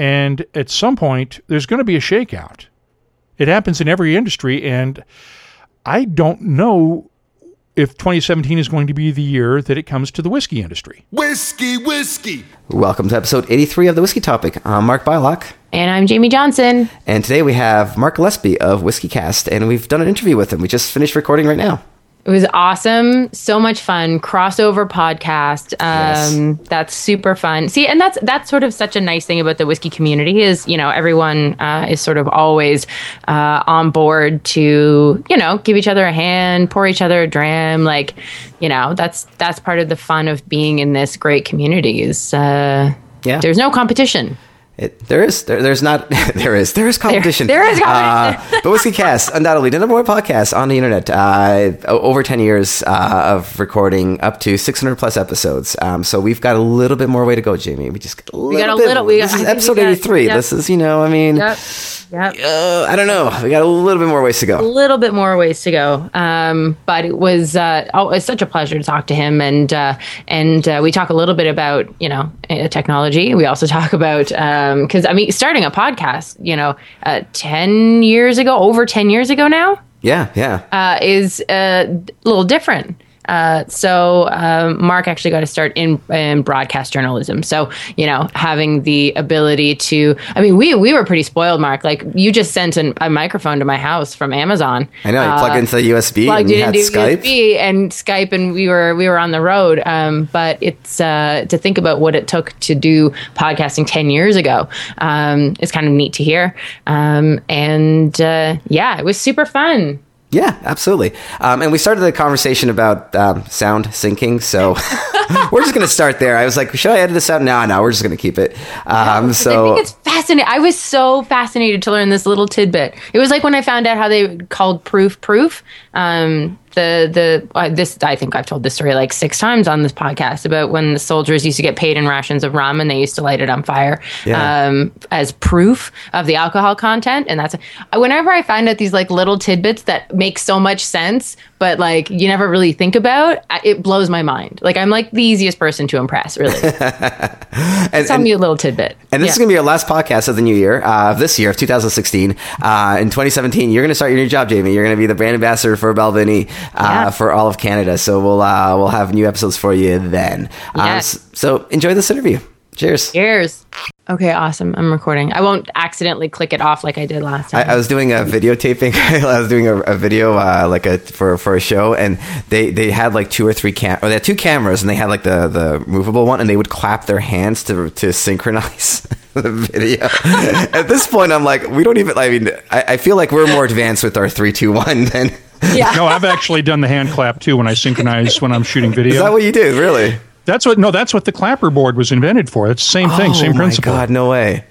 and at some point, there's going to be a shakeout. It happens in every industry, and I don't know if 2017 is going to be the year that it comes to the whiskey industry. Whiskey, whiskey. Welcome to episode 83 of The Whiskey Topic. I'm Mark Bylok. And I'm Jamie Johnson. And today we have Mark Gillespie of WhiskyCast, and we've done an interview with him. We just finished recording right now. It was awesome. So much fun. Crossover podcast. Um, Yes. That's super fun. See, and that's that's sort of such a nice thing about the whiskey community is you know everyone uh, is sort of always uh, on board to you know give each other a hand, pour each other a dram. Like you know that's that's part of the fun of being in this great community. Is uh, Yeah. there's no competition. It, there is, there, there's not, there is, there is competition. there is competition. Uh, but WhiskyCast, undoubtedly the number one podcast on the internet. Uh, over ten years uh, of recording, up to six hundred plus episodes. Um, so we've got a little bit more way to go, Jamie. We just got a little got a bit. little- we this is we episode got- eighty three. yep. This is, you know, I mean, Yep. Yep. uh, I don't know. We got a little bit more ways to go. a little bit more ways to go. Um, but it was uh, oh, it's such a pleasure to talk to him, and uh, and uh, we talk a little bit about you know uh, technology. We also talk about because I mean starting a podcast, you know, uh, ten years ago, over ten years ago now, Yeah, yeah. uh, is uh, a little different. Uh, so um, Mark actually got to start in, in broadcast journalism. So you know, having the ability to, I mean, we we were pretty spoiled, Mark. Like you just sent an, a microphone to my house from Amazon. I know. You plug Uh, into the USB and you into Skype. USB and Skype, and we were we were on the road. Um, but it's uh, to think about what it took to do podcasting ten years ago. Um, it's kind of neat to hear. Um, and uh, yeah, it was super fun. Yeah, absolutely. Um, and we started the conversation about um, sound syncing, so we're just going to start there. I was like, should I edit this out? No, no, we're just going to keep it. Um, I so think it's fascinating. I was so fascinated to learn this little tidbit. It was like when I found out how they called proof proof. Um, the the uh, this I think I've told this story like six times on this podcast about when the soldiers used to get paid in rations of rum and they used to light it on fire Yeah. um, as proof of the alcohol content. And that's whenever I find out these like little tidbits that make so much sense, but like you never really think about, it blows my mind. Like I'm like the easiest person to impress. Really, and, me a little tidbit. and this Yeah. is going to be our last podcast of the new year, uh, of this year of 2016. Uh, in 2017, you're going to start your new job, Jamie. You're going to be the brand ambassador for Balvenie uh, Yeah. for all of Canada. So we'll uh, we'll have new episodes for you then. Um, Yes. so enjoy this interview. Cheers. Cheers. Okay, awesome. I'm recording. I won't accidentally click it off like I did last time. I, I was doing a videotaping. I was doing a, a video uh, like a for for a show, and they they had like two or three cam or they had two cameras, and they had like the the movable one, and they would clap their hands to to synchronize the video. At this point, I'm like, we don't even. I mean, I, I feel like we're more advanced with our three, two, one than. Yeah. No, I've actually done the hand clap too when I synchronize when I'm shooting video. Is that what you do? Really? that's what no, that's what the clapper board was invented for. It's the same thing, same principle. oh same my principle. god! No way.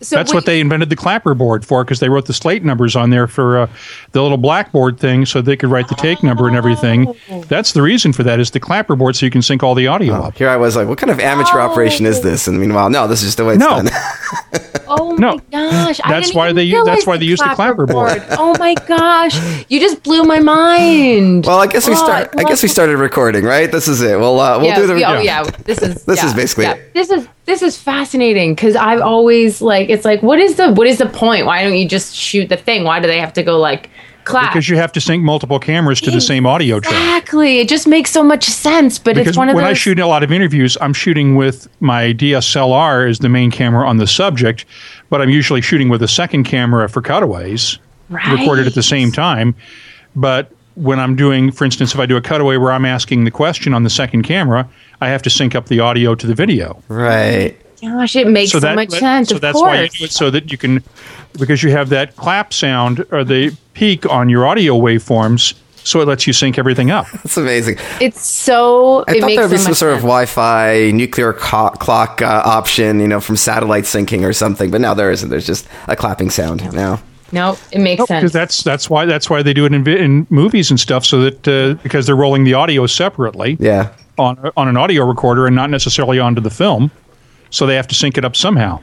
So That's wait, what they invented the clapper board for because they wrote the slate numbers on there for uh, the little blackboard thing so they could write the take number and everything. That's the reason for that is the clapper board so you can sync all the audio up. Here I was like, what kind of amateur operation is this? And meanwhile, no, this is just the way it's No. done. Oh No. my gosh! I That's didn't why they u- that's why they use the clapper board. Oh my gosh! You just blew my mind. well, I guess we Oh, start. I guess we started recording, right? This is it. We'll uh, we'll yeah, do the. yeah, oh, yeah. This is This yeah, is basically yeah. it. This is this is fascinating because I've always like it's like what is the what is the point? Why don't you just shoot the thing? Why do they have to go like clap? Because you have to sync multiple cameras to the same audio track. Exactly. It just makes so much sense, but Because it's one of when those. I shoot a lot of interviews, I'm shooting with my DSLR as the main camera on the subject, but I'm usually shooting with a second camera for cutaways, recorded at the same time. But when I'm doing, for instance, if I do a cutaway where I'm asking the question on the second camera, I have to sync up the audio to the video. Right. Gosh, it makes so, that- much that- sense. So of that's course. why you do it so that you can, because you have that clap sound or the peak on your audio waveforms, so it lets you sync everything up. That's amazing. It's so. I it thought there would be so some much sort of. Wi-Fi nuclear co- clock uh, option, you know, from satellite syncing or something. But now there isn't. There's just a clapping sound now. No, it makes Because sense. that's that's why that's why they do it in, in movies and stuff, so that uh, because they're rolling the audio separately Yeah. On on an audio recorder and not necessarily onto the film, so they have to sync it up somehow.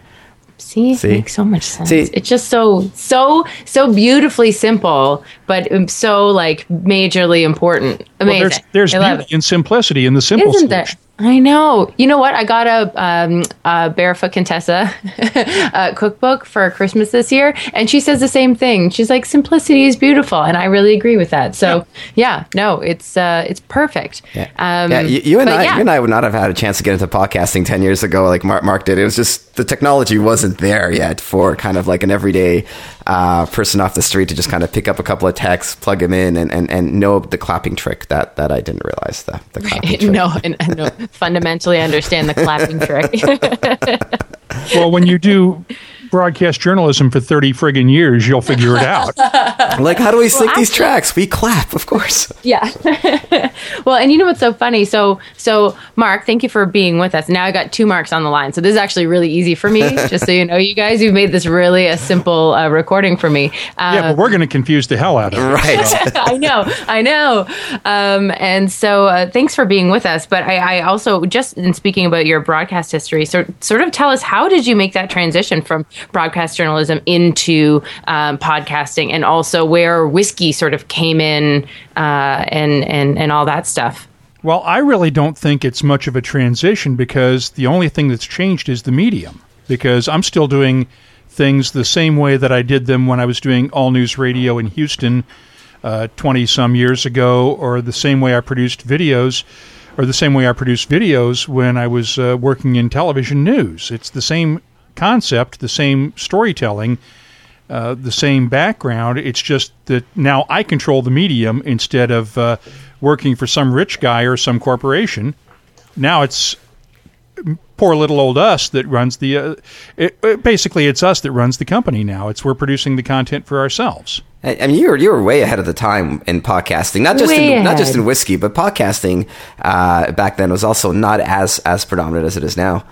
See, See? it makes so much sense. See? It's just so so so beautifully simple, but um, so like majorly important. Well, Amazing. there's there's I beauty in simplicity in the simple Isn't there? I know. You know what? I got a, um, a Barefoot Contessa uh, cookbook for Christmas this year, and she says the same thing. She's like, "Simplicity is beautiful," and I really agree with that. So, yeah, no, it's uh, it's perfect. Yeah, um, yeah you, you, and I, yeah. you and I would not have had a chance to get into podcasting ten years ago, like Mark, Mark did. It was just the technology wasn't there yet for kind of like an everyday uh, person off the street to just kind of pick up a couple of texts, plug them in, and, and, and know the clapping trick that, that I didn't realize the, the clapping trick. No, and, and no, fundamentally understand the clapping trick. well, when you do broadcast journalism for 30 friggin' years, you'll figure it out. like, how do we sync well, these tracks? We clap, of course. Yeah. well, and you know what's so funny? So, so Mark, thank you for being with us. Now I got two marks on the line. So this is actually really easy for me. just so you know, you guys, you've made this really a simple uh, recording for me. Uh, yeah, but we're going to confuse the hell out of it. Right. So. I know. I know. Um, and so uh, thanks for being with us. But I, I also, just in speaking about your broadcast history, so, sort of tell us how did you make that transition from broadcast journalism into um, podcasting, and also where whiskey sort of came in uh, and and and all that stuff. Well, I really don't think it's much of a transition because the only thing that's changed is the medium. Because I'm still doing things the same way that I did them when I was doing all news radio in Houston twenty uh, some years ago, or the same way I produced videos or the same way I produced videos when I was uh, working in television news. It's the same concept, the same storytelling, uh, the same background. It's just that now I control the medium instead of uh, working for some rich guy or some corporation. Now it's poor little old us that runs the. Uh, it, it, basically, it's us that runs the company now. It's we're producing the content for ourselves. I mean, you were you were way ahead of the time in podcasting, not just in, not just in whiskey, but podcasting uh, back then was also not as as predominant as it is now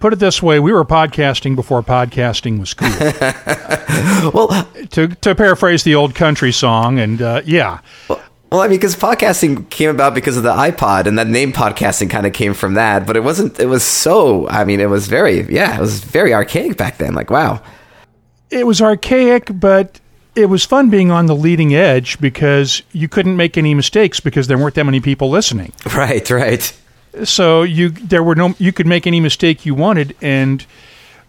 put it this way: we were podcasting before podcasting was cool. well, to to paraphrase the old country song, and uh, yeah. Well, well, I mean, because podcasting came about because of the iPod, and that name podcasting kind of came from that. But it wasn't. It was so. I mean, it was very. Yeah, it was very archaic back then. Like, wow. It was archaic, but it was fun being on the leading edge because you couldn't make any mistakes because there weren't that many people listening. Right. Right. So you there were no you could make any mistake you wanted and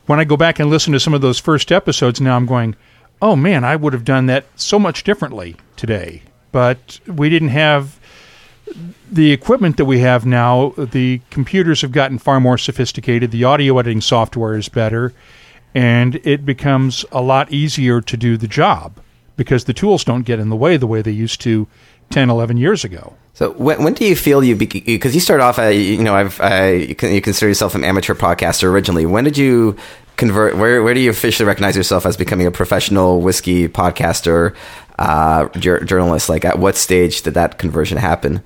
when I go back and listen to some of those first episodes now I'm going, "Oh man, I would have done that so much differently today." But we didn't have the equipment that we have now, the computers have gotten far more sophisticated, the audio editing software is better, and it becomes a lot easier to do the job because the tools don't get in the way the way they used to 10, 11 years ago. So when, when do you feel you because you start off uh, you know I've uh, you consider yourself an amateur podcaster originally. When did you convert? Where where do you officially recognize yourself as becoming a professional whiskey podcaster, uh, journalist? Like at what stage did that conversion happen?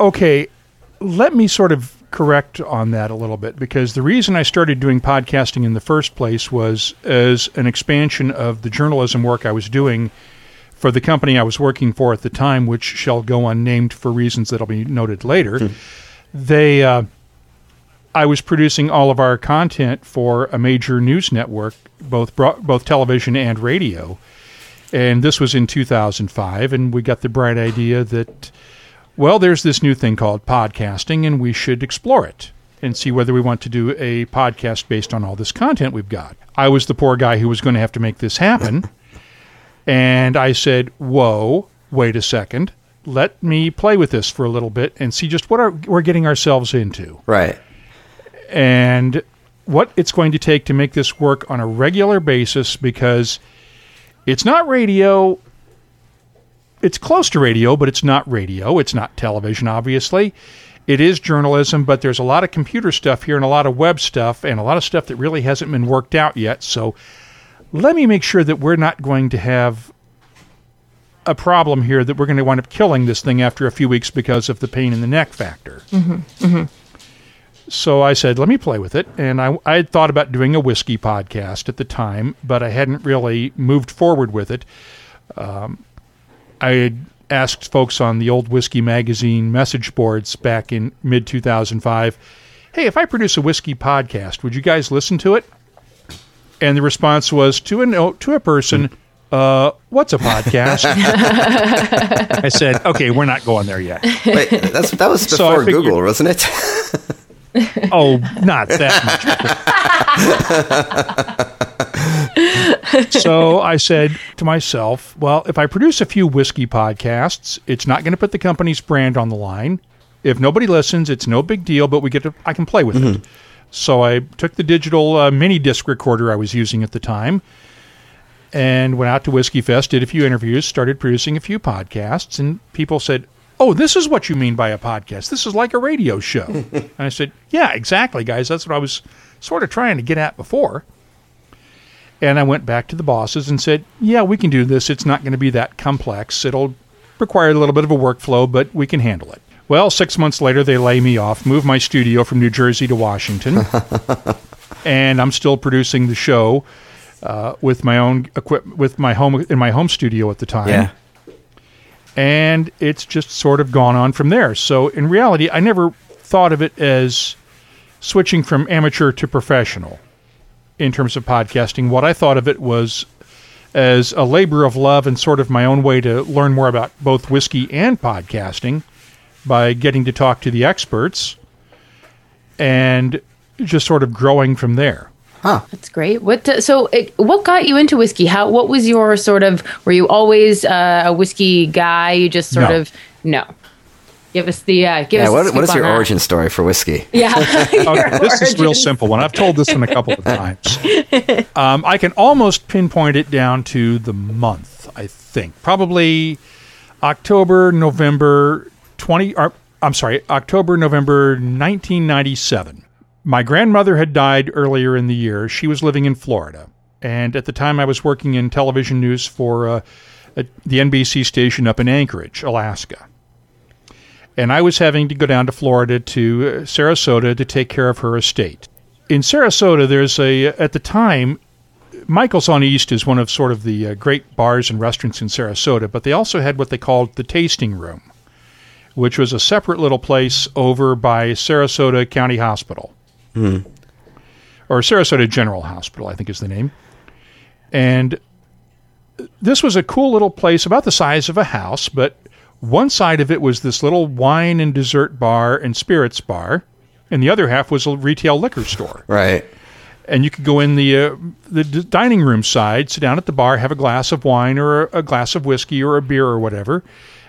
Okay, let me sort of correct on that a little bit because the reason I started doing podcasting in the first place was as an expansion of the journalism work I was doing for the company I was working for at the time, which shall go unnamed for reasons that'll be noted later. Hmm. They, uh, I was producing all of our content for a major news network, both bro- both television and radio, and this was in 2005. And we got the bright idea that, well, there's this new thing called podcasting, and we should explore it and see whether we want to do a podcast based on all this content we've got. I was the poor guy who was going to have to make this happen. And I said, Whoa, wait a second. Let me play with this for a little bit and see just what are, we're getting ourselves into. Right. And what it's going to take to make this work on a regular basis because it's not radio. It's close to radio, but it's not radio. It's not television, obviously. It is journalism, but there's a lot of computer stuff here and a lot of web stuff and a lot of stuff that really hasn't been worked out yet. So let me make sure that we're not going to have a problem here that we're going to wind up killing this thing after a few weeks because of the pain in the neck factor. Mm-hmm. Mm-hmm. So I said, let me play with it. And I, I had thought about doing a whiskey podcast at the time, but I hadn't really moved forward with it. Um, I had asked folks on the old whiskey magazine message boards back in mid 2005 hey, if I produce a whiskey podcast, would you guys listen to it? And the response was to a note to a person, uh, what's a podcast? I said, okay, we're not going there yet. Wait, that's that was So before figured- Google, wasn't it? Oh, not that much. so I said to myself, well, if I produce a few whiskey podcasts, it's not going to put the company's brand on the line. If nobody listens, it's no big deal, but we get to I can play with it. So I took the digital uh, mini disc recorder I was using at the time and went out to Whiskey Fest, did a few interviews, started producing a few podcasts, and people said, "Oh, this is what you mean by a podcast. This is like a radio show." and I said, "Yeah, exactly, guys. That's what I was sort of trying to get at before." And I went back to the bosses and said, "Yeah, we can do this. It's not going to be that complex. It'll require a little bit of a workflow, but we can handle it." Well, six months later, they lay me off, move my studio from New Jersey to Washington, and I'm still producing the show uh, with my own equipment, with my home in my home studio at the time yeah. And it's just sort of gone on from there. So in reality, I never thought of it as switching from amateur to professional in terms of podcasting. What I thought of it was as a labor of love and sort of my own way to learn more about both whiskey and podcasting by getting to talk to the experts and just sort of growing from there. That's great. What uh, so? It, what got you into whiskey? How? What was your sort of? Were you always uh, a whiskey guy? You just sort No. of no. Give us the uh, give Yeah, us. the what, scoop what is your that. origin story for whiskey? Yeah, Okay, Your this is real simple one. I've told this one a couple of times. Um, I can almost pinpoint it down to the month. I think probably October, November twenty. Or, I'm sorry, October, November, 1997. My grandmother had died earlier in the year. She was living in Florida, and at the time, I was working in television news for uh, the NBC station up in Anchorage, Alaska and I was having to go down to Florida to uh, Sarasota to take care of her estate. In Sarasota, there's a at the time, Michael's on East is one of sort of the uh, great bars and restaurants in Sarasota, but they also had what they called the tasting room, which was a separate little place over by Sarasota County Hospital, or Sarasota General Hospital, I think is the name, and this was a cool little place about the size of a house, but one side of it was this little wine and dessert bar and spirits bar, and the other half was a retail liquor store. Right. And you could go in the uh, the d- dining room side, sit down at the bar, have a glass of wine or a, a glass of whiskey or a beer or whatever,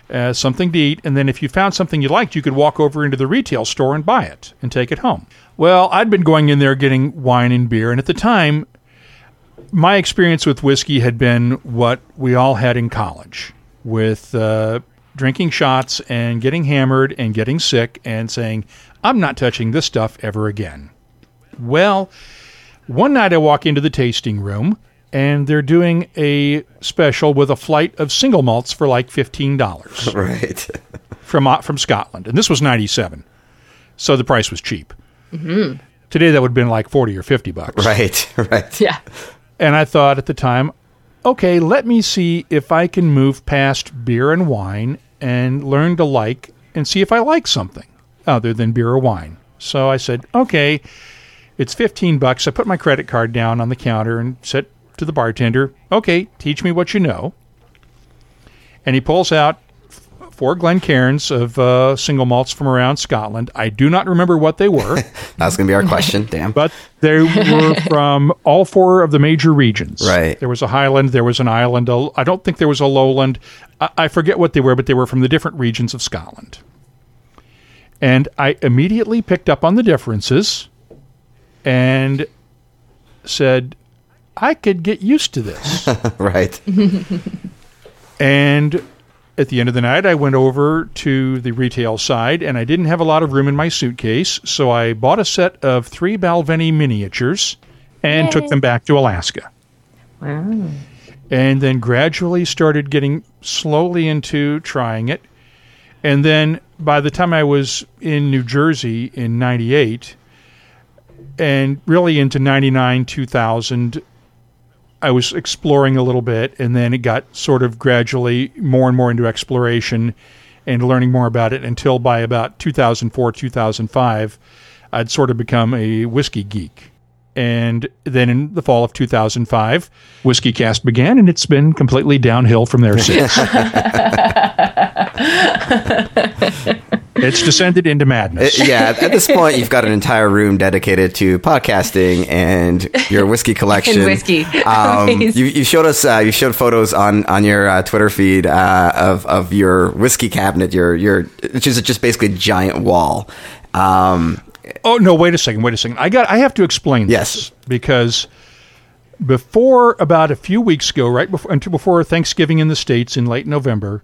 uh, something to eat, and then if you found something you liked, you could walk over into the retail store and buy it and take it home. Well, I'd been going in there getting wine and beer, and at the time, my experience with whiskey had been what we all had in college with uh, drinking shots and getting hammered and getting sick and saying, I'm not touching this stuff ever again. Well, one night I walk into the tasting room and they're doing a special with a flight of single malts for like $15 Right. from, uh, from Scotland. And this was 97. So the price was cheap. Mm-hmm. Today that would have been like 40 or 50 bucks. right. Right. Yeah. And I thought at the time, okay, let me see if I can move past beer and wine and learn to like and see if I like something other than beer or wine. So I said, okay, it's 15 bucks. I put my credit card down on the counter and said to the bartender, okay, teach me what you know. And he pulls out f- four Glencairns of uh, single malts from around Scotland. I do not remember what they were. That's going to be our question. Damn. but they were from all four of the major regions. Right. There was a highland, there was an island. I don't think there was a lowland. I, I forget what they were, but they were from the different regions of Scotland. And I immediately picked up on the differences and said, I could get used to this. right. And at the end of the night, I went over to the retail side, and I didn't have a lot of room in my suitcase, so I bought a set of three Balvenie miniatures and took them back to Alaska. Wow. And then gradually started getting slowly into trying it. And then by the time I was in New Jersey in 98, and really into 99, 2000, I was exploring a little bit, and then it got sort of gradually more and more into exploration and learning more about it until by about 2004, 2005, I'd sort of become a whiskey geek. And then in the fall of 2005, WhiskyCast began, and it's been completely downhill from there since. it's descended into madness. Uh, yeah, at this point, you've got an entire room dedicated to podcasting and your whiskey collection. And whiskey. Um, you, you showed us, uh, you showed photos on on your uh, Twitter feed uh, of of your whiskey cabinet, your your which is just basically a giant wall. Um, oh no! Wait a second. Wait a second. I got. I have to explain Yes. this because before about a few weeks ago, right before until before Thanksgiving in the states in late November,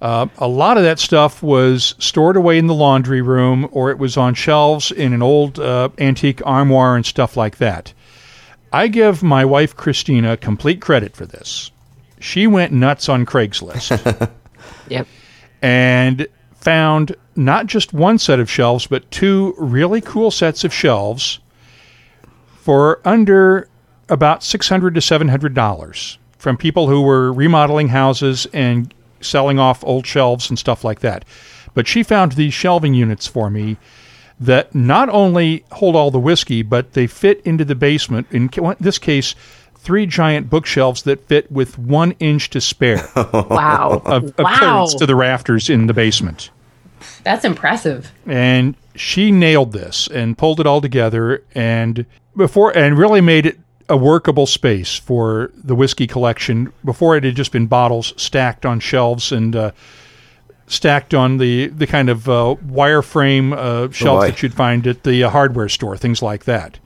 uh, a lot of that stuff was stored away in the laundry room, or it was on shelves in an old uh, antique armoire and stuff like that. I give my wife Christina complete credit for this. She went nuts on Craigslist Yep. and found not just one set of shelves, but two really cool sets of shelves for under about six hundred to seven hundred dollars from people who were remodeling houses and selling off old shelves and stuff like that. But she found these shelving units for me that not only hold all the whiskey, but they fit into the basement. In this case, three giant bookshelves that fit with one inch to spare Wow. of, of wow. clearance to the rafters in the basement. That's impressive. And she nailed this and pulled it all together and before and really made it a workable space for the whiskey collection. Before it had just been bottles stacked on shelves and uh, stacked on the the kind of uh, wireframe uh, shelves boy. that you'd find at the uh, hardware store, things like that.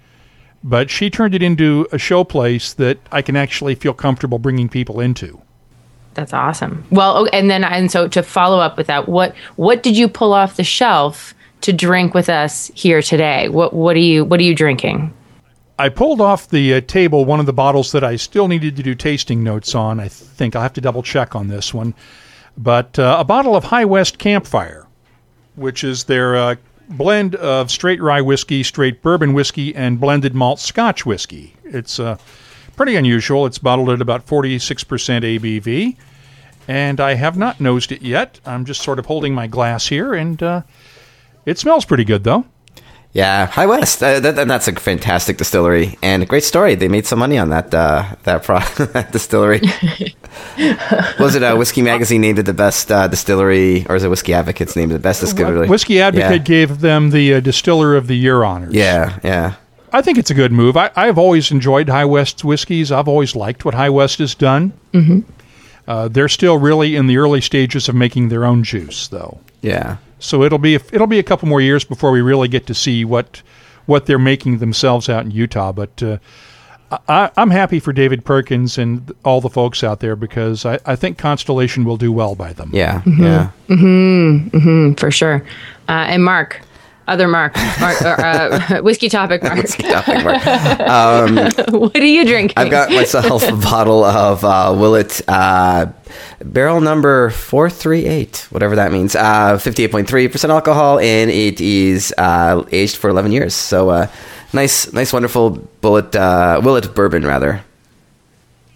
But she turned it into a show place that I can actually feel comfortable bringing people into. That's awesome. Well, oh, and then and so to follow up with that, what what did you pull off the shelf to drink with us here today? What what are you what are you drinking? I pulled off the uh, table one of the bottles that I still needed to do tasting notes on. I think I'll have to double check on this one. But uh, a bottle of High West Campfire, which is their uh, blend of straight rye whiskey, straight bourbon whiskey, and blended malt Scotch whiskey. It's uh, pretty unusual. It's bottled at about 46% ABV. And I have not nosed it yet. I'm just sort of holding my glass here, and uh, it smells pretty good, though. Yeah, High West. Uh, that, that- that's a fantastic distillery and a great story. They made some money on that uh, that pro- that distillery. was it uh, Whiskey Magazine named it the best uh, distillery, or is it Whiskey Advocates named it the best distillery? Whiskey Advocate Yeah. gave them the uh, Distiller of the Year honors. Yeah, yeah. I think it's a good move. I, I've always enjoyed High West's whiskeys. I've always liked what High West has done. Mm-hmm. Uh, they're still really in the early stages of making their own juice, though. Yeah. So it'll be it'll be a couple more years before we really get to see what what they're making themselves out in Utah. But uh, I, I'm happy for David Perkins and all the folks out there because I, I think Constellation will do well by them. Yeah. Yeah. For sure. Uh, and Mark, other Mark, Mark or, uh, whiskey topic Mark. Nothing more. what are you drinking? I've got myself a bottle of uh, Willet uh, barrel number 438, whatever that means. Uh, 58.3% alcohol, and it is uh, aged for 11 years. So, uh, nice, nice, wonderful bullet, uh, Willet bourbon, rather.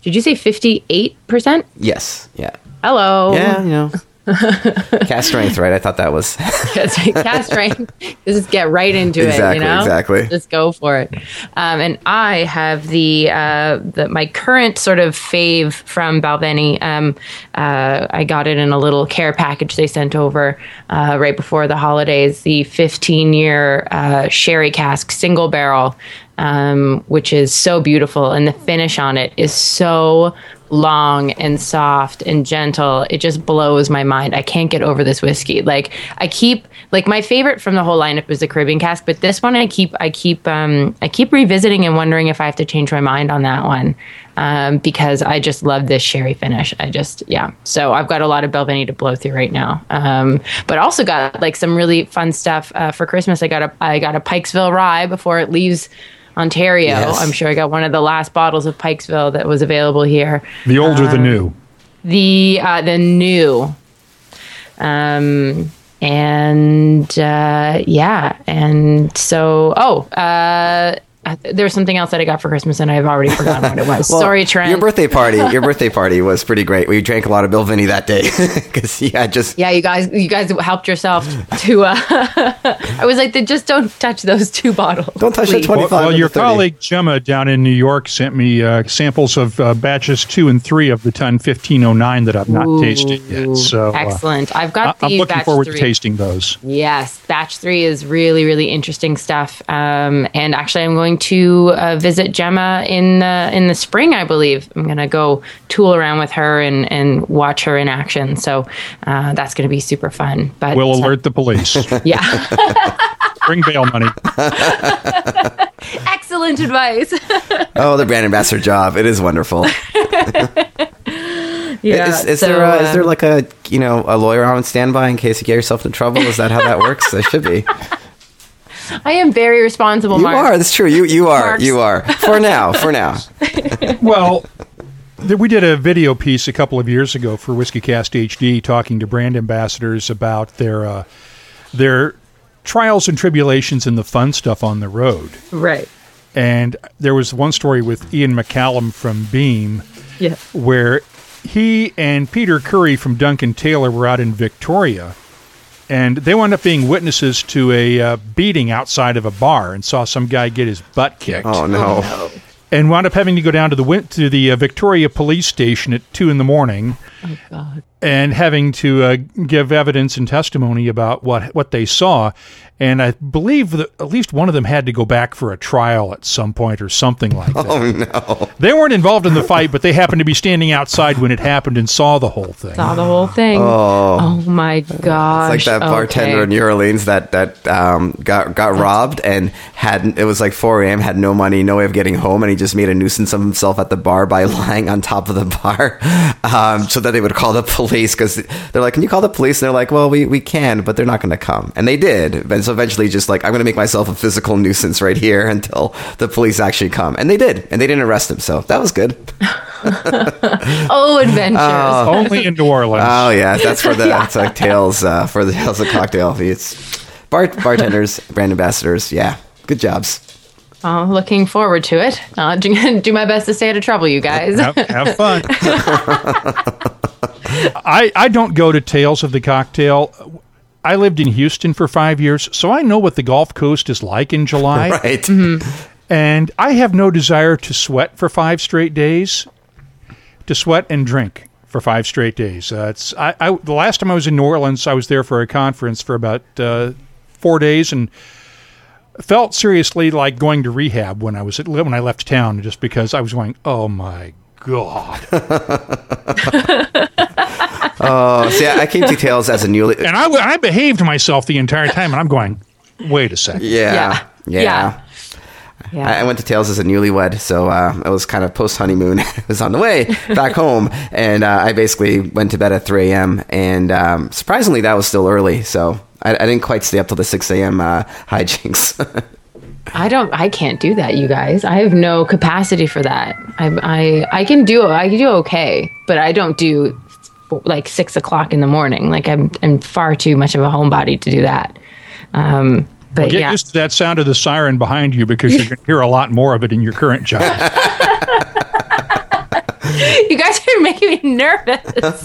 Did you say fifty eight percent? Yes. Yeah. Hello. Yeah, you know. Cask strength, right? I thought that was. cask strength. Just get right into it. Exactly, You know, exactly. Just go for it. Um, and I have the uh, the my current sort of fave from Balvenie. Um, uh, I got it in a little care package they sent over uh, right before the holidays. The 15 year uh, sherry cask single barrel. Um, which is so beautiful, and the finish on it is so long and soft and gentle. It just blows my mind. I can't get over this whiskey. Like I keep like my favorite from the whole lineup is the Caribbean cask, but this one I keep I keep um I keep revisiting and wondering if I have to change my mind on that one. Um, because I just love this sherry finish. I just yeah. So I've got a lot of Balvenie to blow through right now. Um, but also got like some really fun stuff uh, for Christmas. I got a I got a Pikesville rye before it leaves Ontario. Yes. I'm sure I got one of the last bottles of Pikesville that was available here The old or the new? the uh, the new um and uh yeah and so oh uh, there's something else that I got for Christmas, and I've already forgotten what it was. Well, Sorry, Trent. Your birthday party, your birthday party was pretty great. We drank a lot of Balvenie that day because yeah, just yeah, you guys, you guys helped yourself to. Uh, I was like, just don't touch those two bottles. Don't touch please. the twenty five. Well, well your colleague Gemma down in New York sent me uh, samples of uh, batches two and three of the Tun fifteen oh nine that I've not Ooh, tasted yet. So uh, excellent. I've got. I- I'm the looking batch forward three. to tasting those. Yes, batch three is really, really interesting stuff. Um, and actually, I'm going to uh, visit Gemma in the in the spring. I believe I'm going to go tool around with her and and watch her in action. So uh, that's going to be super fun. But We'll uh, alert the police. yeah, Bring bail money. excellent advice. oh, the brand ambassador job. It is wonderful. yeah. is, is so, there uh, is there um, like a you know a lawyer on standby in case you get yourself in trouble? Is that how that works? There should be. I am very responsible. You Mark. are. That's true. You you are. Marks. You are. For now. For now. Well, th- we did a video piece a couple of years ago for WhiskyCast HD talking to brand ambassadors about their uh, their trials and tribulations and the fun stuff on the road. right. And there was one story with Ian McCallum from Beam Yeah. where he and Peter Curry from Duncan Taylor were out in Victoria. And they wound up being witnesses to a uh, beating outside of a bar and saw some guy get his butt kicked. Oh no. and wound up having to go down to the win- to the uh, Victoria police station at two in the morning, Oh God. And having to uh, give evidence and testimony about what what they saw. And I believe that at least one of them had to go back for a trial at some point or something like that. Oh no. They weren't involved in the fight, but they happened to be standing outside when it happened and saw the whole thing. Saw the whole thing. Oh, my gosh. It's like that bartender Okay. in New Orleans that that um, got got robbed and had it was like 4 a.m. had no money, no way of getting home, and he just made a nuisance of himself at the bar by lying on top of the bar, um, so that they would call the police because they're like, "Can you call the police?" And they're like, "Well, we we can, but they're not going to come," and they did. And so eventually, just like I'm going to make myself a physical nuisance right here until the police actually come, and they did, and they didn't arrest him, so that was good. Oh, adventures. Only in New Orleans. Oh yeah, that's for the it's like tales uh, for the tales of cocktail. It's bar bartenders, brand ambassadors. Yeah, good jobs. Oh, looking forward to it. Uh, do, do my best to stay out of trouble, you guys. have, have fun. I I don't go to Tales of the Cocktail. I lived in Houston for five years, so I know what the Gulf Coast is like in July. Right. Mm-hmm. And I have no desire to sweat for five straight days, to sweat and drink for five straight days. Uh, it's I, I the last time I was in New Orleans, I was there for a conference for about uh, four days and felt seriously like going to rehab when I was at, when I left town, just because I was going, oh my god. Oh, see, I I came to Tales as a newly. and I, w- I behaved myself the entire time, and I'm going, wait a second. Yeah. Yeah. Yeah. Yeah. Yeah. I I went to Tales as a newlywed, so uh, it was kind of post honeymoon. it was on the way back home, and uh, I basically went to bed at 3 a.m. And um, surprisingly, that was still early, so I, I didn't quite stay up till the 6 a.m. Uh, hijinks. I don't. I can't do that, you guys. I have no capacity for that. I I I can do. I can do okay, but I don't do like six o'clock in the morning. Like I'm I'm far too much of a homebody to do that. Um, but Get yeah, used to that sound of the siren behind you because you're going to hear a lot more of it in your current job. you guys are making me nervous.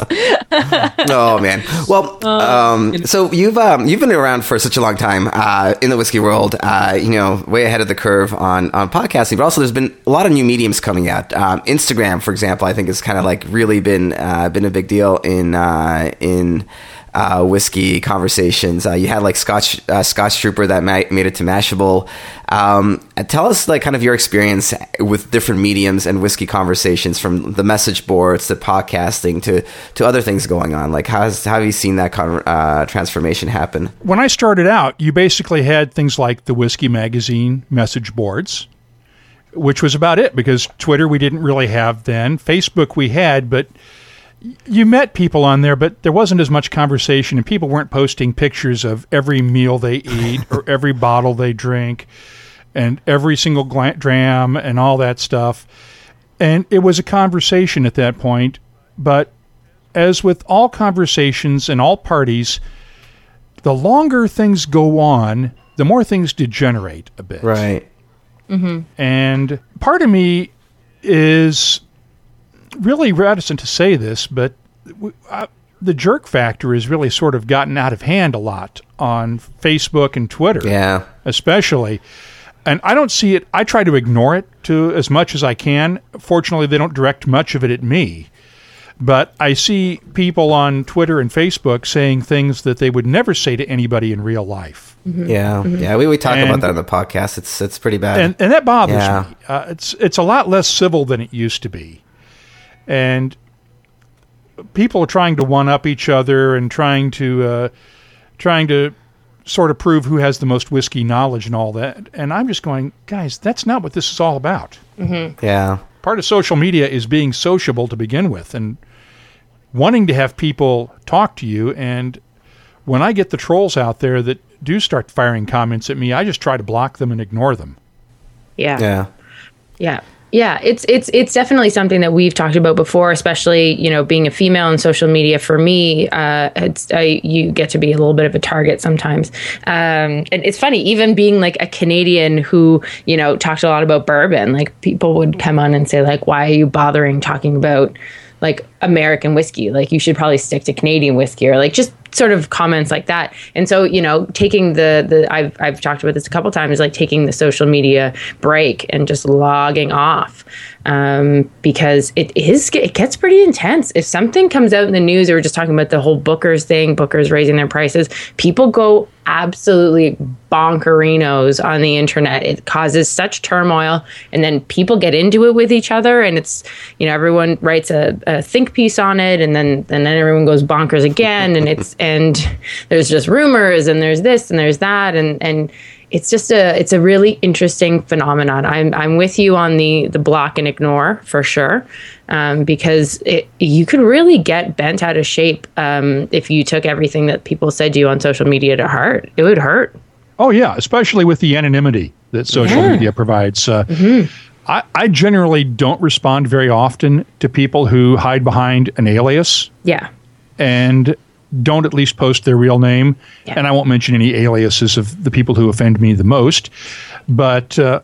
oh man. Well, um, so you've um, you've been around for such a long time uh, in the whiskey world. Uh, you know, way ahead of the curve on on podcasting, but also there's been a lot of new mediums coming out. Um, Instagram, for example, I think has kind of like really been uh, been a big deal in uh, in. Uh, whiskey conversations. Uh, you had like Scotch uh, Scotch Trooper that ma- made it to Mashable. Um, tell us like kind of your experience with different mediums and whiskey conversations, from the message boards to podcasting to to other things going on. Like how, how have you seen that con- uh, transformation happen? when I started out, you basically had things like the Whiskey Magazine message boards, which was about it because Twitter we didn't really have then. Facebook we had, but you met people on there, but there wasn't as much conversation, and people weren't posting pictures of every meal they eat or every bottle they drink and every single gla- dram and all that stuff. And it was a conversation at that point, but as with all conversations and all parties, the longer things go on, the more things degenerate a bit. Right. Mm-hmm. And part of me is really reticent to say this, but w- uh, the jerk factor has really sort of gotten out of hand a lot on Facebook and Twitter Yeah. especially. And I don't see it. I try to ignore it to as much as I can. Fortunately, they don't direct much of it at me. But I see people on Twitter and Facebook saying things that they would never say to anybody in real life, Yeah. Yeah. We, we talk And- about that on the podcast. It's it's pretty bad. and and that bothers Yeah. me. Uh, it's it's a lot less civil than it used to be, and people are trying to one up each other and trying to uh, trying to sort of prove who has the most whiskey knowledge and all that. And I'm just going, guys, that's not what this is all about. yeah. Part of social media is being sociable to begin with and wanting to have people talk to you. And when I get the trolls out there that do start firing comments at me, I just try to block them and ignore them. Yeah. Yeah. Yeah. Yeah, it's it's it's definitely something that we've talked about before, especially you know being a female in social media. For me, uh, it's I, you get to be a little bit of a target sometimes, um, and it's funny even being like a Canadian who you know talked a lot about bourbon. Like people would come on and say like, "Why are you bothering talking about like American whiskey? Like you should probably stick to Canadian whiskey," or like just sort of comments like that. And so, you know, taking the the I've I've talked about this a couple times, like taking the social media break and just logging off. Um, because it is it gets pretty intense. If something comes out in the news, or we're just talking about the whole Booker's thing, Booker's raising their prices, people go absolutely bonkerinos on the internet. It causes such turmoil, and then people get into it with each other, and it's you know everyone writes a, a think piece on it, and then and then everyone goes bonkers again, and it's and there's just rumors, and there's this, and there's that, and and it's just a it's a really interesting phenomenon. I'm I'm with you on the the block and ignore for sure, um, because it, you could really get bent out of shape um, if you took everything that people said to you on social media to heart. It would hurt. Oh yeah, especially with the anonymity that social Yeah. media provides. Uh, I, I generally don't respond very often to people who hide behind an alias Yeah. and don't at least post their real name. Yeah. And I won't mention any aliases of the people who offend me the most, but uh,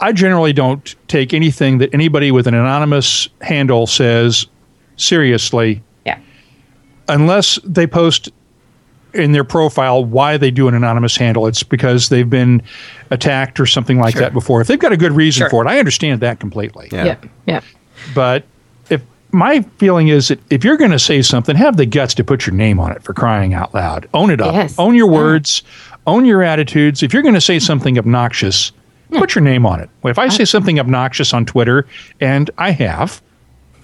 I generally don't take anything that anybody with an anonymous handle says seriously Yeah. unless they post in their profile why they do an anonymous handle. It's because they've been attacked or something like that before. If they've got a good reason Sure. for it, I understand that completely. Yeah. Yeah. Yeah. But if my feeling is that if you're going to say something, have the guts to put your name on it for crying out loud. Own it up. Yes. Own your words. Own your attitudes. If you're going to say something obnoxious, put your name on it. If I say something obnoxious on Twitter, and I have,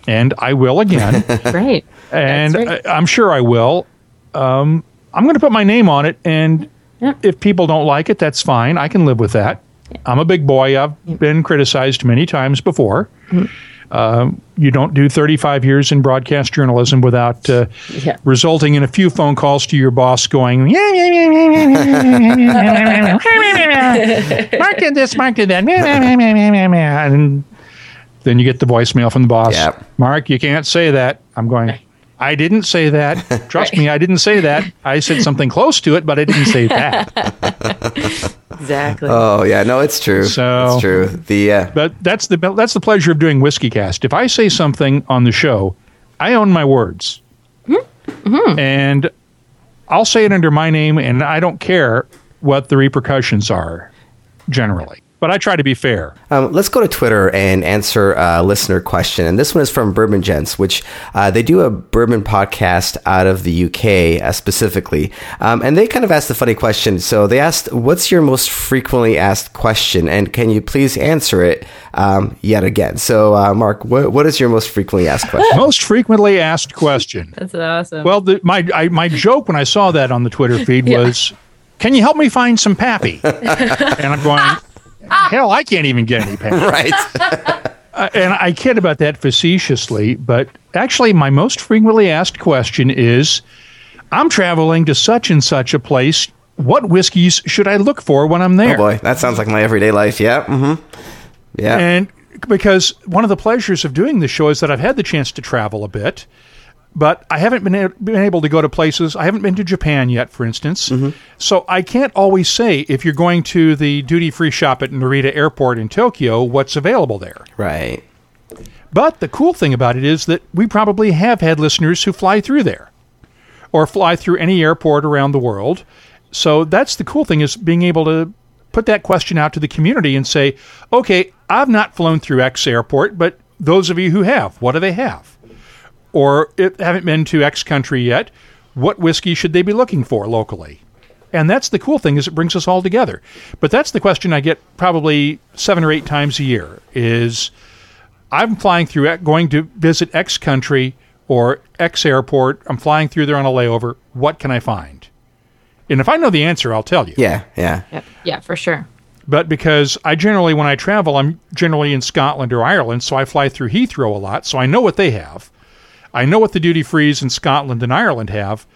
and I will again, Right. and right. I, I'm sure I will. Um, I'm going to put my name on it, and Yeah. if people don't like it, that's fine. I can live with that. I'm a big boy. I've been criticized many times before. Mm-hmm. You don't do 35 years in broadcast journalism without uh, yeah. resulting in a few phone calls to your boss going, Mark did this, Mark did that. and then you get the voicemail from the boss. Yep. Mark, you can't say that. I'm going, I didn't say that. Trust me, I didn't say that. I said something close to it, but I didn't say that. Exactly. Oh yeah. No, it's true. So- it's true. The uh, But that's the that's the pleasure of doing WhiskyCast. If I say something on the show, I own my words, and I'll say it under my name, and I don't care what the repercussions are. Generally, but I try to be fair. Um, let's go to Twitter and answer a listener question. And this one is from Bourbon Gents, which uh, they do a bourbon podcast out of the UK uh, specifically. Um, and they kind of asked a funny question. So they asked, What's your most frequently asked question? And can you please answer it um, yet again? So, uh, Mark, what, what is your most frequently asked question? Most frequently asked question. That's awesome. Well, the, my I, my joke when I saw that on the Twitter feed Yeah. was, "Can you help me find some pappy?" and I'm going, "Hell, I can't even get any pappy." right. Uh, and I kid about that facetiously, but actually, my most frequently asked question is I'm traveling to such and such a place. What whiskeys should I look for when I'm there? Oh, boy. That sounds like my everyday life. Yeah. Mm-hmm. Yeah. And because one of the pleasures of doing this show is that I've had the chance to travel a bit. But I haven't been, a- been able to go to places. I haven't been to Japan yet, for instance. Mm-hmm. So I can't always say if you're going to the duty free shop at Narita Airport in Tokyo, what's available there. Right. But the cool thing about it is that we probably have had listeners who fly through there or fly through any airport around the world. So that's the cool thing is being able to put that question out to the community and say, okay, I've not flown through X airport, but those of you who have, what do they have? Or if haven't been to X country yet, what whiskey should they be looking for locally? And that's the cool thing is it brings us all together. But that's the question I get probably seven or eight times a year is I'm flying through, going to visit X country or X airport. I'm flying through there on a layover. What can I find? And if I know the answer, I'll tell you. Yeah. Yeah. Yep. Yeah, for sure. But because I generally, when I travel, I'm generally in Scotland or Ireland, so I fly through Heathrow a lot, so I know what they have. I know what the duty frees in Scotland and Ireland have,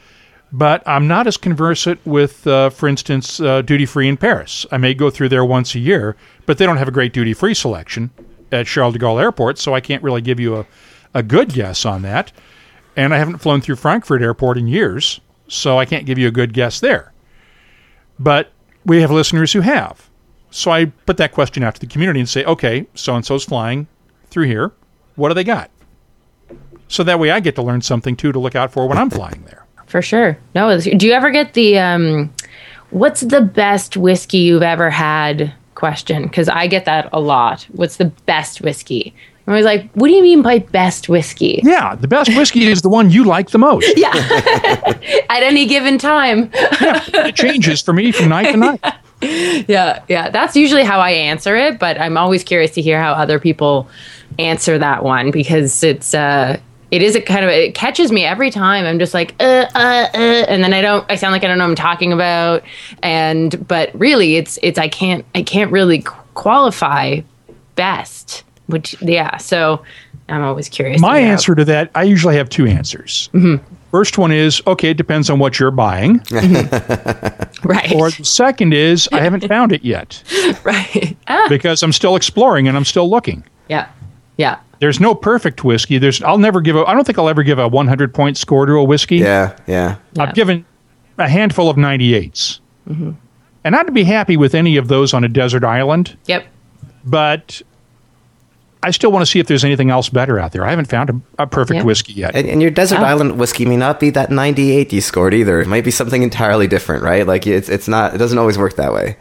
but I'm not as conversant with, uh, for instance, uh, duty free in Paris. I may go through there once a year, but they don't have a great duty free selection at Charles de Gaulle Airport, so I can't really give you a, a good guess on that. And I haven't flown through Frankfurt Airport in years, so I can't give you a good guess there. But we have listeners who have. So I put that question out to the community and say, okay, so and so's flying through here. What do they got? So that way I get to learn something too to look out for when I'm flying there. For sure. No, do you ever get the um what's the best whiskey you've ever had question? Because I get that a lot. What's the best whiskey? I was like, what do you mean by best whiskey? Yeah, the best whiskey is the one you like the most. Yeah. At any given time. yeah, It changes for me from night to night. Yeah, yeah. That's usually how I answer it, but I'm always curious to hear how other people answer that one because it's uh it is a kind of it catches me every time. I'm just like uh uh uh and then I don't I sound like I don't know what I'm talking about and but really it's it's I can't I can't really qualify best. Which yeah, so I'm always curious. My to answer to that, I usually have two answers. First one is, okay, it depends on what you're buying. right. Or the second is, I haven't found it yet right. Ah, because I'm still exploring and I'm still looking. yeah. Yeah. There's no perfect whiskey. There's I'll never give a I don't think I'll ever give a 100 point score to a whiskey. Yeah. Yeah. I've given a handful of 98s. Mm-hmm. And I'd be happy with any of those on a desert island, Yep. but I still want to see if there's anything else better out there. I haven't found a, a perfect Yeah. whiskey yet. And, and your desert Oh. island whiskey may not be that 98 you scored either. It might be something entirely different, right? Like it's it's not. It doesn't always work that way.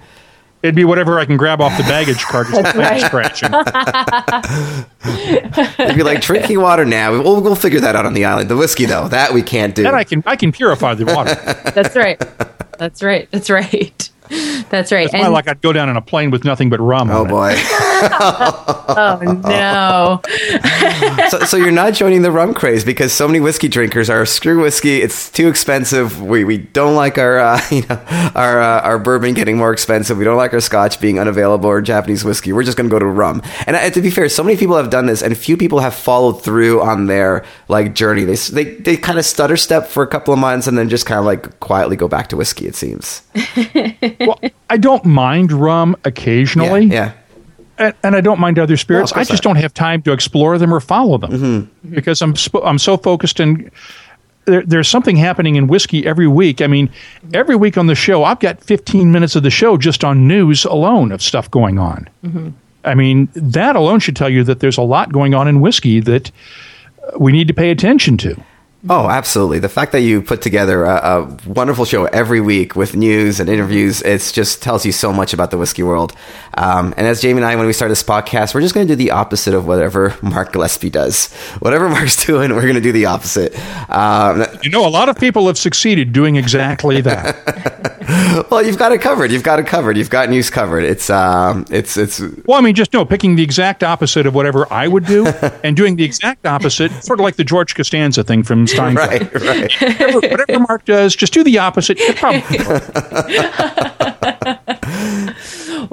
It'd be whatever I can grab off the baggage cart or right. scratching. It'd be like drinking water now. We'll, we'll figure that out on the island. The whiskey though, that we can't do. Then I can I can purify the water. That's right. That's right. That's right. That's right. It's not like I'd go down on a plane with nothing but rum. oh on it. boy. oh no. so, so you're not joining the rum craze because so many whiskey drinkers are screw whiskey. It's too expensive. We, we don't like our uh, you know our uh, our bourbon getting more expensive. We don't like our scotch being unavailable or Japanese whiskey. We're just going to go to rum. And uh, to be fair, so many people have done this, and few people have followed through on their like journey. They they they kind of stutter step for a couple of months and then just kind of like quietly go back to whiskey. It seems. Well, I don't mind rum occasionally. Yeah. And, and I don't mind other spirits. No, I just not. don't have time to explore them or follow them mm-hmm. because I'm sp- I'm so focused in. There, there's something happening in whiskey every week. I mean, every week on the show, I've got 15 minutes of the show just on news alone of stuff going on. Mm-hmm. I mean, that alone should tell you that there's a lot going on in whiskey that we need to pay attention to. Oh, absolutely. The fact that you put together a, a wonderful show every week with news and interviews, it just tells you so much about the whiskey world. Um, and as Jamie and I, when we start this podcast, we're just going to do the opposite of whatever Mark Gillespie does. Whatever Mark's doing, we're going to do the opposite. Um, You know, a lot of people have succeeded doing exactly that. well, you've got it covered. You've got it covered. You've got news covered. It's, um, it's, it's, Well, I mean, just no, picking the exact opposite of whatever I would do and doing the exact opposite, sort of like the George Costanza thing from Seinfeld. right, right. whatever, whatever Mark does, just do the opposite.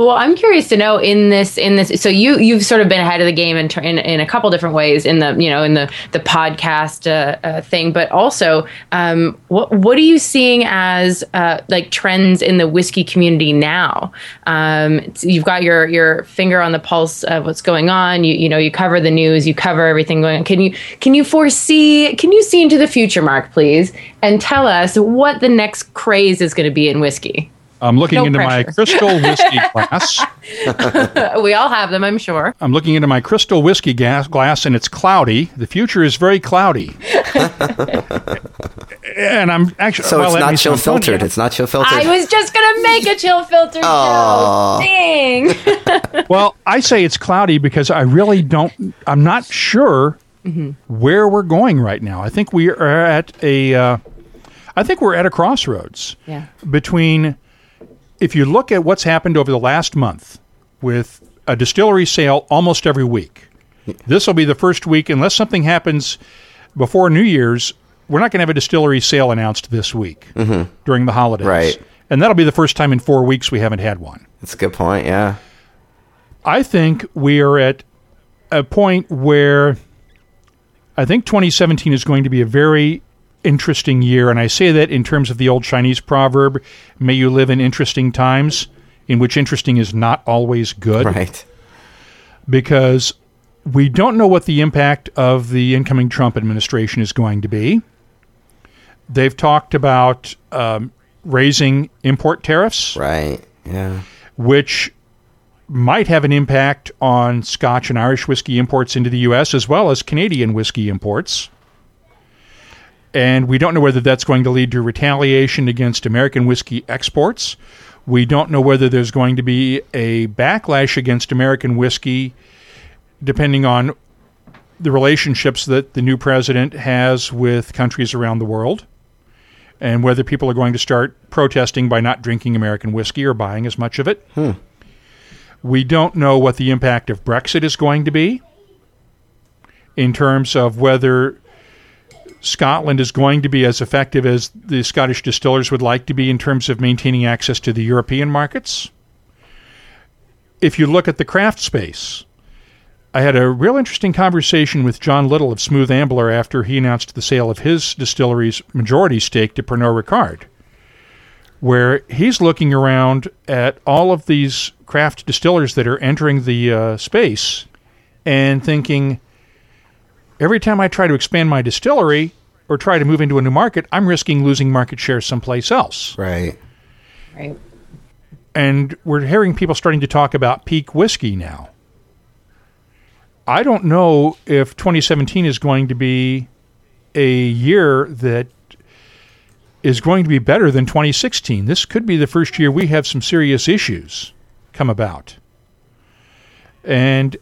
Well, I'm curious to know in this in this. So you you've sort of been ahead of the game in in, in a couple different ways in the you know in the the podcast uh, uh, thing, but also um, what what are you seeing as uh, like trends in the whiskey community now? Um, you've got your your finger on the pulse of what's going on. You you know you cover the news, you cover everything going on. Can you can you foresee? Can you see into the future, Mark, please, and tell us what the next craze is going to be in whiskey? I'm looking no into pressure. my crystal whiskey glass. we all have them, I'm sure. I'm looking into my crystal whiskey gas, glass, and it's cloudy. The future is very cloudy. and I'm actually so well, it's not chill filtered. It's not chill filtered. I was just gonna make a chill filtered. Oh, dang. well, I say it's cloudy because I really don't. I'm not sure mm-hmm. where we're going right now. I think we are at a. Uh, I think we're at a crossroads yeah. between if you look at what's happened over the last month with a distillery sale almost every week, this will be the first week, unless something happens before New Year's, we're not going to have a distillery sale announced this week mm-hmm. during the holidays. Right. And that'll be the first time in four weeks we haven't had one. That's a good point, yeah. I think we are at a point where I think 2017 is going to be a very interesting year. And I say that in terms of the old Chinese proverb, may you live in interesting times, in which interesting is not always good. Right. Because we don't know what the impact of the incoming Trump administration is going to be. They've talked about um, raising import tariffs. Right. Yeah. Which might have an impact on Scotch and Irish whiskey imports into the U.S. as well as Canadian whiskey imports. And we don't know whether that's going to lead to retaliation against American whiskey exports. We don't know whether there's going to be a backlash against American whiskey, depending on the relationships that the new president has with countries around the world, and whether people are going to start protesting by not drinking American whiskey or buying as much of it. Hmm. We don't know what the impact of Brexit is going to be in terms of whether Scotland is going to be as effective as the Scottish distillers would like to be in terms of maintaining access to the European markets. If you look at the craft space, I had a real interesting conversation with John Little of Smooth Ambler after he announced the sale of his distillery's majority stake to Pernod Ricard, where he's looking around at all of these craft distillers that are entering the uh, space and thinking, every time I try to expand my distillery or try to move into a new market, I'm risking losing market share someplace else. Right. Right. And we're hearing people starting to talk about peak whiskey now. I don't know if 2017 is going to be a year that is going to be better than 2016. This could be the first year we have some serious issues come about. And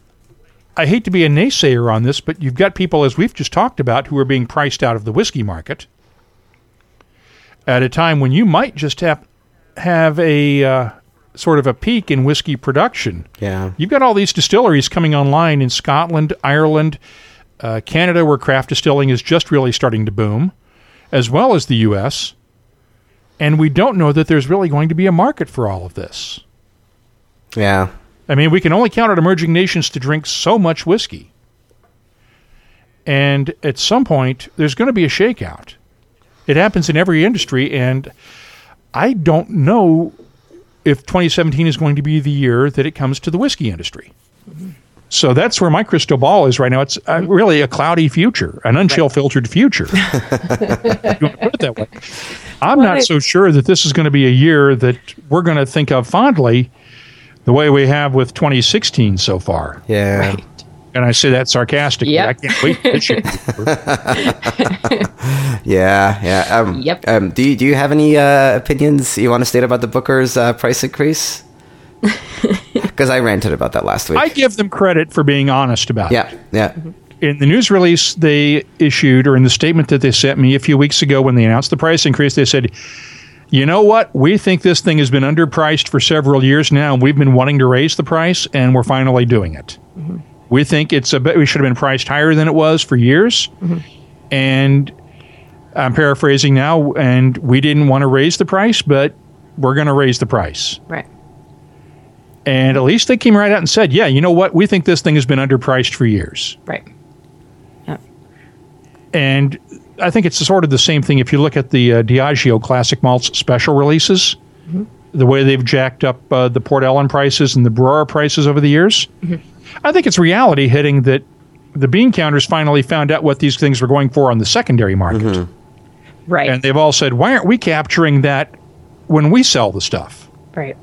I hate to be a naysayer on this, but you've got people, as we've just talked about, who are being priced out of the whiskey market at a time when you might just have have a uh, sort of a peak in whiskey production. Yeah, you've got all these distilleries coming online in Scotland, Ireland, uh, Canada, where craft distilling is just really starting to boom, as well as the U.S. And we don't know that there's really going to be a market for all of this. Yeah. I mean, we can only count on emerging nations to drink so much whiskey. And at some point, there's going to be a shakeout. It happens in every industry, and I don't know if 2017 is going to be the year that it comes to the whiskey industry. So that's where my crystal ball is right now. It's uh, really a cloudy future, an unchill filtered future. you put it that way. I'm not so sure that this is going to be a year that we're going to think of fondly the way we have with 2016 so far. Yeah. Right. And I say that sarcastically. Yep. I can't wait this year. yeah, yeah. Um, yep. Um, do you, do you have any uh, opinions you want to state about the Booker's uh, price increase? Because I ranted about that last week. I give them credit for being honest about yeah, it. Yeah, yeah. In the news release they issued, or in the statement that they sent me a few weeks ago when they announced the price increase, they said, you know what? We think this thing has been underpriced for several years now, and we've been wanting to raise the price, and we're finally doing it. Mm-hmm. We think it's a bit, we should have been priced higher than it was for years. Mm-hmm. And I'm paraphrasing now, and we didn't want to raise the price, but we're going to raise the price. Right. And at least they came right out and said, yeah, you know what? We think this thing has been underpriced for years. Right. Yeah. And I think it's sort of the same thing if you look at the uh, Diageo Classic Malts special releases, mm-hmm. the way they've jacked up uh, the Port Ellen prices and the Brora prices over the years. Mm-hmm. I think it's reality hitting that the bean counters finally found out what these things were going for on the secondary market. Mm-hmm. Right. And they've all said, why aren't we capturing that when we sell the stuff? Right.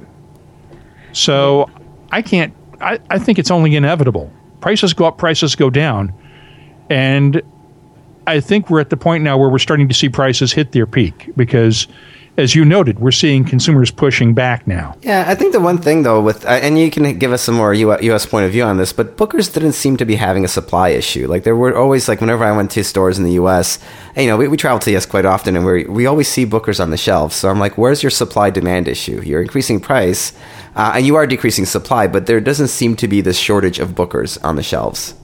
So I can't, I, I think it's only inevitable. Prices go up, prices go down. And I think we're at the point now where we're starting to see prices hit their peak because as you noted, we're seeing consumers pushing back now. Yeah, I think the one thing though, with uh, and you can give us some more U.S. point of view on this, but Booker's didn't seem to be having a supply issue. Like there were always like whenever I went to stores in the U.S., you know, we, we travel to the U.S. quite often, and we we always see Booker's on the shelves. So I'm like, where's your supply demand issue? You're increasing price, uh, and you are decreasing supply, but there doesn't seem to be this shortage of Booker's on the shelves.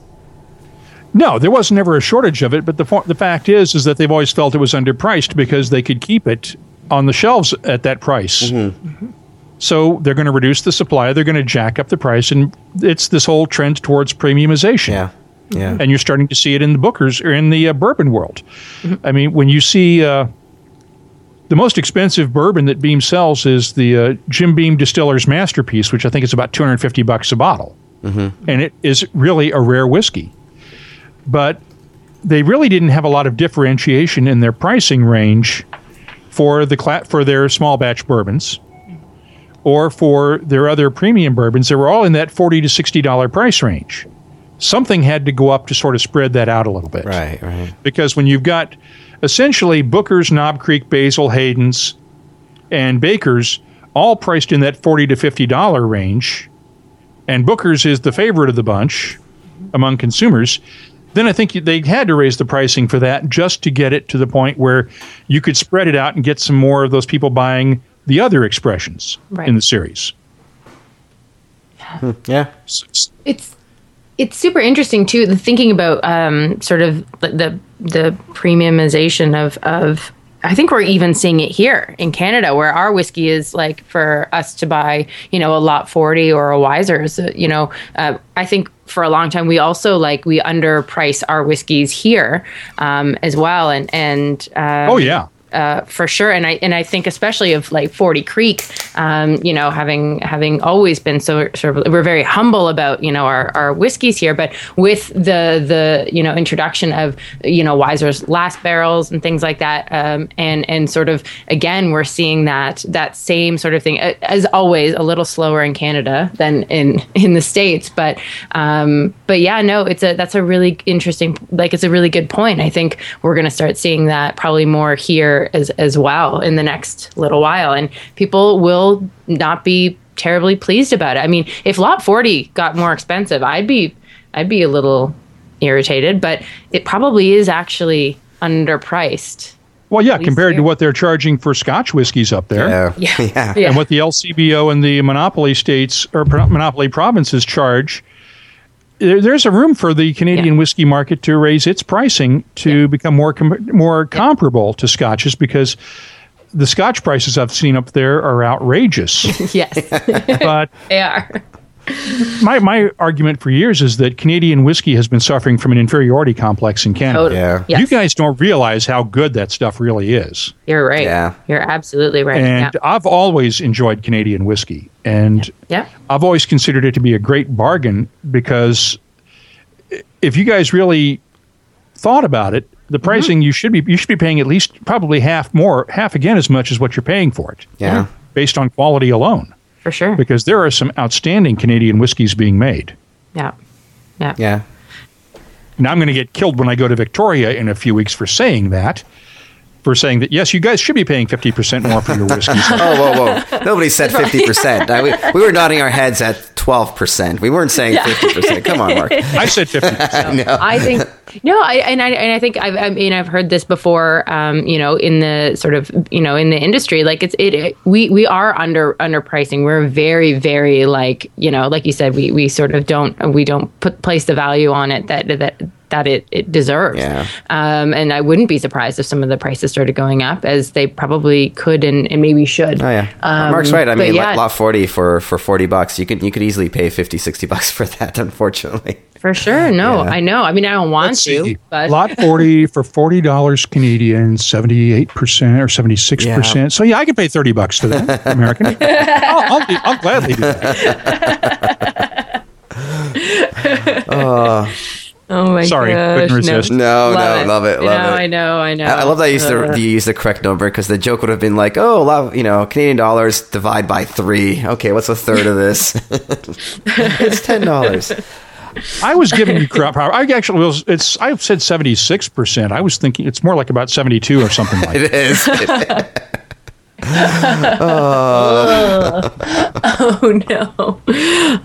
No, there was never a shortage of it, but the the fact is is that they've always felt it was underpriced because they could keep it on the shelves at that price. Mm-hmm. So they're going to reduce the supply. They're going to jack up the price, and it's this whole trend towards premiumization. Yeah, yeah. And you're starting to see it in the Bookers or in the uh, bourbon world. Mm-hmm. I mean, when you see uh, the most expensive bourbon that Beam sells is the uh, Jim Beam Distiller's Masterpiece, which I think is about 250 bucks a bottle, mm-hmm. and it is really a rare whiskey. But they really didn't have a lot of differentiation in their pricing range for the cla- for their small batch bourbons or for their other premium bourbons they were all in that 40 to 60 dollar price range. Something had to go up to sort of spread that out a little bit. Right right. Because when you've got essentially booker's knob creek basil hayden's and baker's all priced in that 40 to 50 dollar range and booker's is the favorite of the bunch among consumers then I think they had to raise the pricing for that just to get it to the point where you could spread it out and get some more of those people buying the other expressions right. in the series. Hmm, yeah. It's it's super interesting too. The thinking about um, sort of the the premiumization of of I think we're even seeing it here in Canada, where our whiskey is like for us to buy, you know, a lot forty or a Wiser's. You know, uh, I think for a long time we also like we underprice our whiskeys here um, as well, and and um, oh yeah, uh, for sure. And I and I think especially of like Forty Creek, um, you know, having having always been so sort of we're very humble about you know our, our whiskeys here, but with the the you know introduction of you know Wiser's last barrels and things like that, um, and and sort of again we're seeing that that same sort of thing as always a little slower in Canada than in in the states, but um, but yeah, no, it's a that's a really interesting like it's a really good point. I think we're going to start seeing that probably more here as as well in the next little while, and people will not be terribly pleased about it. I mean, if Lot 40 got more expensive, I'd be I'd be a little irritated, but it probably is actually underpriced. Well, yeah, compared to what they're charging for Scotch whiskies up there, yeah. Yeah. yeah. and what the LCBO and the monopoly states or monopoly provinces charge, there's a room for the Canadian yeah. whiskey market to raise its pricing to yeah. become more com- more comparable to Scotches because the Scotch prices I've seen up there are outrageous. yes, but they are. My my argument for years is that Canadian whiskey has been suffering from an inferiority complex in Canada. Totally. Yeah. Yes. You guys don't realize how good that stuff really is. You're right. Yeah. You're absolutely right. And yeah. I've always enjoyed Canadian whiskey. And yeah. I've always considered it to be a great bargain because if you guys really thought about it, the mm-hmm. pricing mm-hmm. you should be you should be paying at least probably half more, half again as much as what you're paying for it. Yeah. Based on quality alone. For sure. Because there are some outstanding Canadian whiskeys being made. Yeah. Yeah. Yeah. Now I'm going to get killed when I go to Victoria in a few weeks for saying that for saying that yes, you guys should be paying fifty percent more for your whiskey. oh, whoa, whoa! Nobody said fifty percent. We, we were nodding our heads at twelve percent. We weren't saying fifty yeah. percent. Come on, Mark. I said fifty percent. no. I think no, I and I and I think I've, I mean I've heard this before. Um, you know, in the sort of you know in the industry, like it's it, it we we are under underpricing. We're very very like you know like you said we we sort of don't we don't put place the value on it that that that it, it deserves. Yeah. Um, and I wouldn't be surprised if some of the prices started going up, as they probably could and, and maybe should. Oh yeah, Um, Mark's right. I mean, yeah. lot forty for for forty bucks, you could you could easily pay 50, 60 bucks for that. Unfortunately, For sure. No, Yeah. I know. I mean, I don't want Let's to, see. but Lot 40 for $40 Canadian, 78% or 76%. Yeah. So, yeah, I could pay 30 bucks for that, American. I'll, I'll, be, I'll gladly do that. Oh my god. Sorry, gosh, couldn't resist. No, no, love it, You love know, it. I know, I know. I, I love that you used Uh, the you used the correct number because the joke would have been like, oh, lot, you know, Canadian dollars divide by three. Okay, what's a third of this? it's ten dollars. I was giving you crap. power. I actually was, it's, I said 76%. I was thinking it's more like about 72 or something like that. It is. Oh no!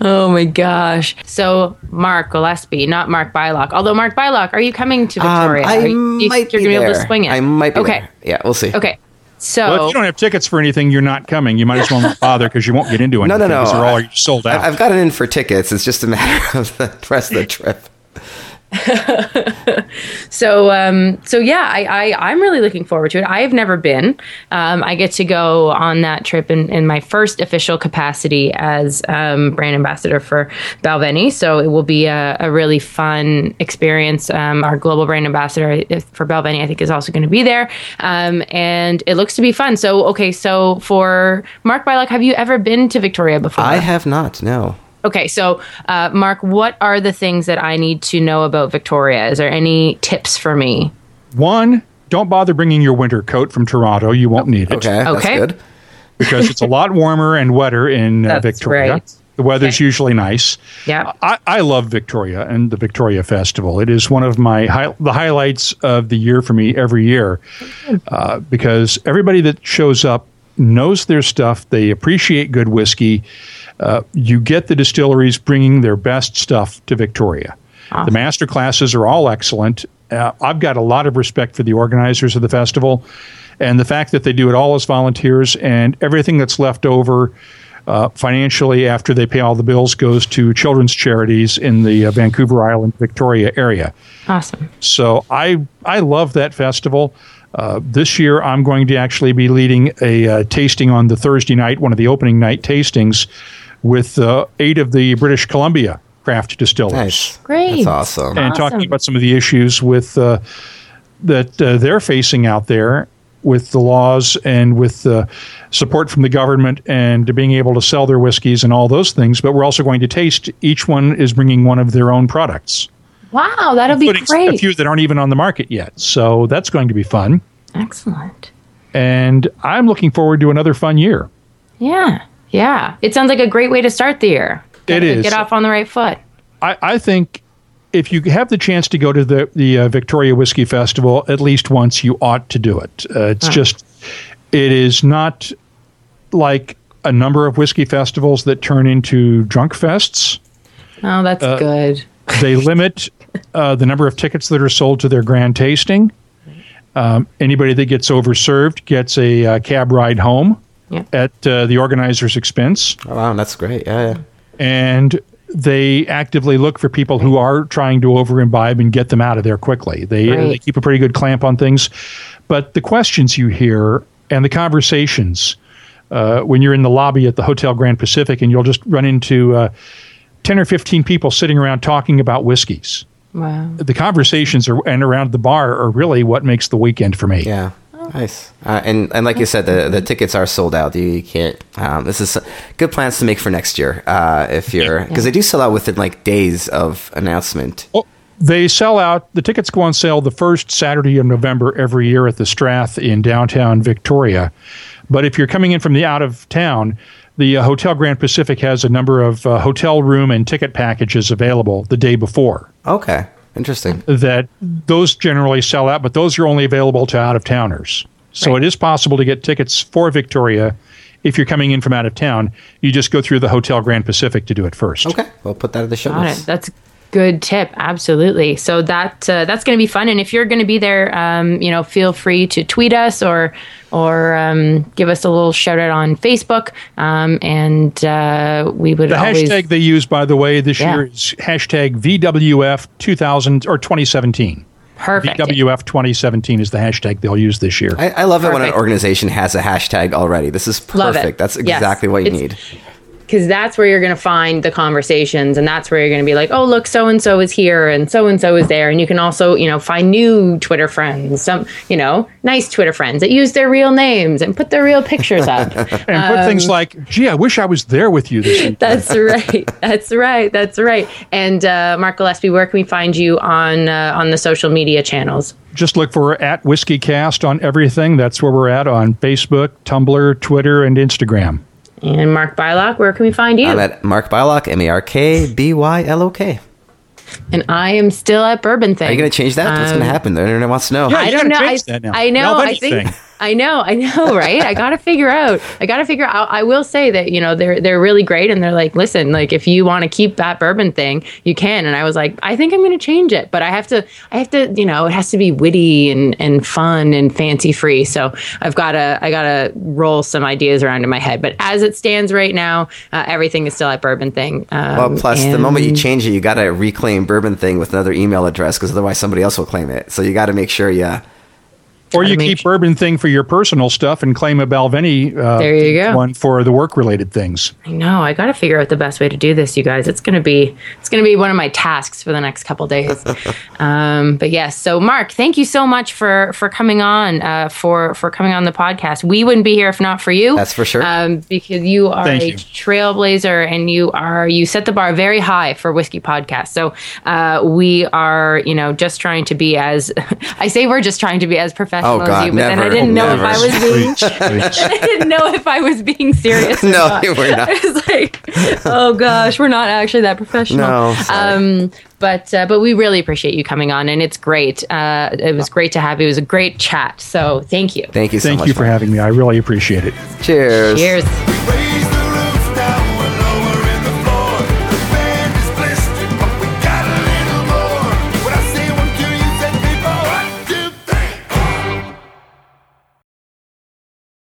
Oh my gosh! So Mark Gillespie, not Mark Bylok. Although Mark Bylok, are you coming to Um, Victoria? I you, might you're be gonna be able to swing it? I might be Okay. there. Yeah, we'll see. Okay. So Well, if you don't have tickets for anything, you're not coming. You might as well not bother because you won't get into anything. no, no. because They're all sold out. I- I've got it in for tickets. It's just a matter of the rest of the trip. So, um, so yeah, I, I, I'm really looking forward to it. I have never been. Um, I get to go on that trip in, in my first official capacity as um, brand ambassador for Balvenie. So it will be a, a really fun experience. Um, our global brand ambassador uh, for Balvenie, I think, is also going to be there, um, and it looks to be fun. So, okay, so for Mark Bylok, have you ever been to Victoria before? I have not. No. Okay, so uh, Mark, what are the things that I need to know about Victoria? Is there any tips for me? One, don't bother bringing your winter coat from Toronto. You won't need it Okay, that's Okay. good. because it's a lot warmer and wetter in uh, That's Victoria. right. The weather's Okay. usually nice. Yeah. I, I love Victoria and the Victoria Festival. It is one of my hi- the highlights of the year for me every year uh, because everybody that shows up knows their stuff. They appreciate good whiskey. Uh, you get the distilleries bringing their best stuff to Victoria. The master classes are all excellent. Uh, I've got a lot of respect for the organizers of the festival and the fact that they do it all as volunteers and everything that's left over uh, financially after they pay all the bills goes to children's charities in the uh, Vancouver Island, Victoria area. Awesome. So I I love that festival. Uh, this year, I'm going to actually be leading a uh, tasting on the Thursday night, one of the opening night tastings, with uh, eight of the British Columbia craft distillers Nice. Great. That's awesome. and Awesome. talking about some of the issues with uh, that uh, they're facing out there with the laws and with uh, support from the government and being able to sell their whiskeys and all those things. But we're also going to taste. Each one is bringing one of their own products, Wow, that'll be great. a few that aren't even on the market yet. So that's going to be fun. Excellent. And I'm looking forward to another fun year. Yeah. Yeah. It sounds like a great way to start the year. It Get- is. Get off on the right foot. I, I think if you have the chance to go to the the uh, Victoria Whiskey Festival at least once, you ought to do it. Uh, it's just it is not like a number of whiskey festivals that turn into drunk fests. Oh, that's Uh, good. They limit uh, the number of tickets that are sold to their grand tasting. Um, anybody that gets overserved gets a uh, cab ride home Yeah. at uh, the organizer's expense Oh, wow, that's great. Yeah, yeah. and they actively look for people who are trying to over imbibe and get them out of there quickly. They, Right. they keep a pretty good clamp on things, but the questions you hear and the conversations uh, when you're in the lobby at the Hotel Grand Pacific and you'll just run into uh, 10 or 15 people sitting around talking about whiskeys. Wow. The conversations are, and around the bar are really what makes the weekend for me. Yeah. Nice. Uh, and and like you said, the the tickets are sold out. You can't. Um, this is good plans to make for next year. Uh, if you're because they do sell out within like days of announcement. Oh, they sell out. The tickets go on sale the first Saturday of November every year at the Strath in downtown Victoria. But if you're coming in from the out of town, the uh, Hotel Grand Pacific has a number of uh, hotel room and ticket packages available the day before. Okay, interesting. That those generally sell out, but those are only available to out of towners. So Right. it is possible to get tickets for Victoria if you're coming in from out of town. You just go through the Hotel Grand Pacific to do it first. Okay, we'll put that in the show Got notes. it. That's Good tip, absolutely. So that uh, that's going to be fun, and if you're going to be there, um, you know, feel free to tweet us or or um, give us a little shout out on Facebook, um, and uh, we would. The always, hashtag they use, by the way, this Yeah. year is hashtag VWF 2000 or 2017. Perfect. VWF 2017 is the hashtag they'll use this year. I, I love it when an organization has a hashtag already. This is perfect. That's Yes. exactly what you It's- need. Because that's where you're going to find the conversations and that's where you're going to be like oh look so and so is here and so and so is there and you can also you know find new twitter friends some you know nice twitter friends that use their real names and put their real pictures up and put things like, gee, I wish I was there with you this week. that's right that's right that's right and uh, mark gillespie where can we find you on uh, on the social media channels Just look for at WhiskyCast on everything. That's where we're at on Facebook, Tumblr, Twitter, and Instagram. And mark bylok where can we find you I'm at Mark Bylok, M A R K B Y L O K. and i am still at bourbon thing Are you going to change that? What's going to Um, happen? The internet wants to know. Yeah, I don't know. I, that now. I know. Well, I think. I know. I know. Right. I got to figure out. I got to figure out. I will say that you know they're they're really great, and they're like, listen, like if you want to keep that bourbon thing, you can. And I was like, I think I'm going to change it, but I have to. I have to. You know, it has to be witty and and fun and fancy free. So I've got to. I got to roll some ideas around in my head. But as it stands right now, uh, everything is still at bourbon thing. Um, Well, plus the moment you change it, you got to reclaim Bourbon Thing with another email address because otherwise somebody else will claim it. So you got to make sure you. Or you to make keep Bourbon Thing for your personal stuff and claim a Balvenie uh, There you go. one for the work related things. I know. I got to figure out the best way to do this, you guys. It's gonna be it's gonna be one of my tasks for the next couple days. um, but yes. So, Mark, thank you so much for for coming on uh, for for coming on the podcast. We wouldn't be here if not for you. That's for sure. Um, because you are Thank a you. trailblazer and you are you set the bar very high for whiskey podcasts. So uh, we are you know just trying to be as I say we're just trying to be as professional Oh, God, as you, but then I didn't know never. if I was being Preach, preach. I didn't know if I was being serious. Or No, not. you were not. I was like, oh gosh, we're not actually that professional. No. Um, but uh, but we really appreciate you coming on, and it's great. Uh, it was great to have you. It was a great chat. So thank you. Thank you so much. Thank much. you for Mark. having me. I really appreciate it. Cheers. Cheers. Raise the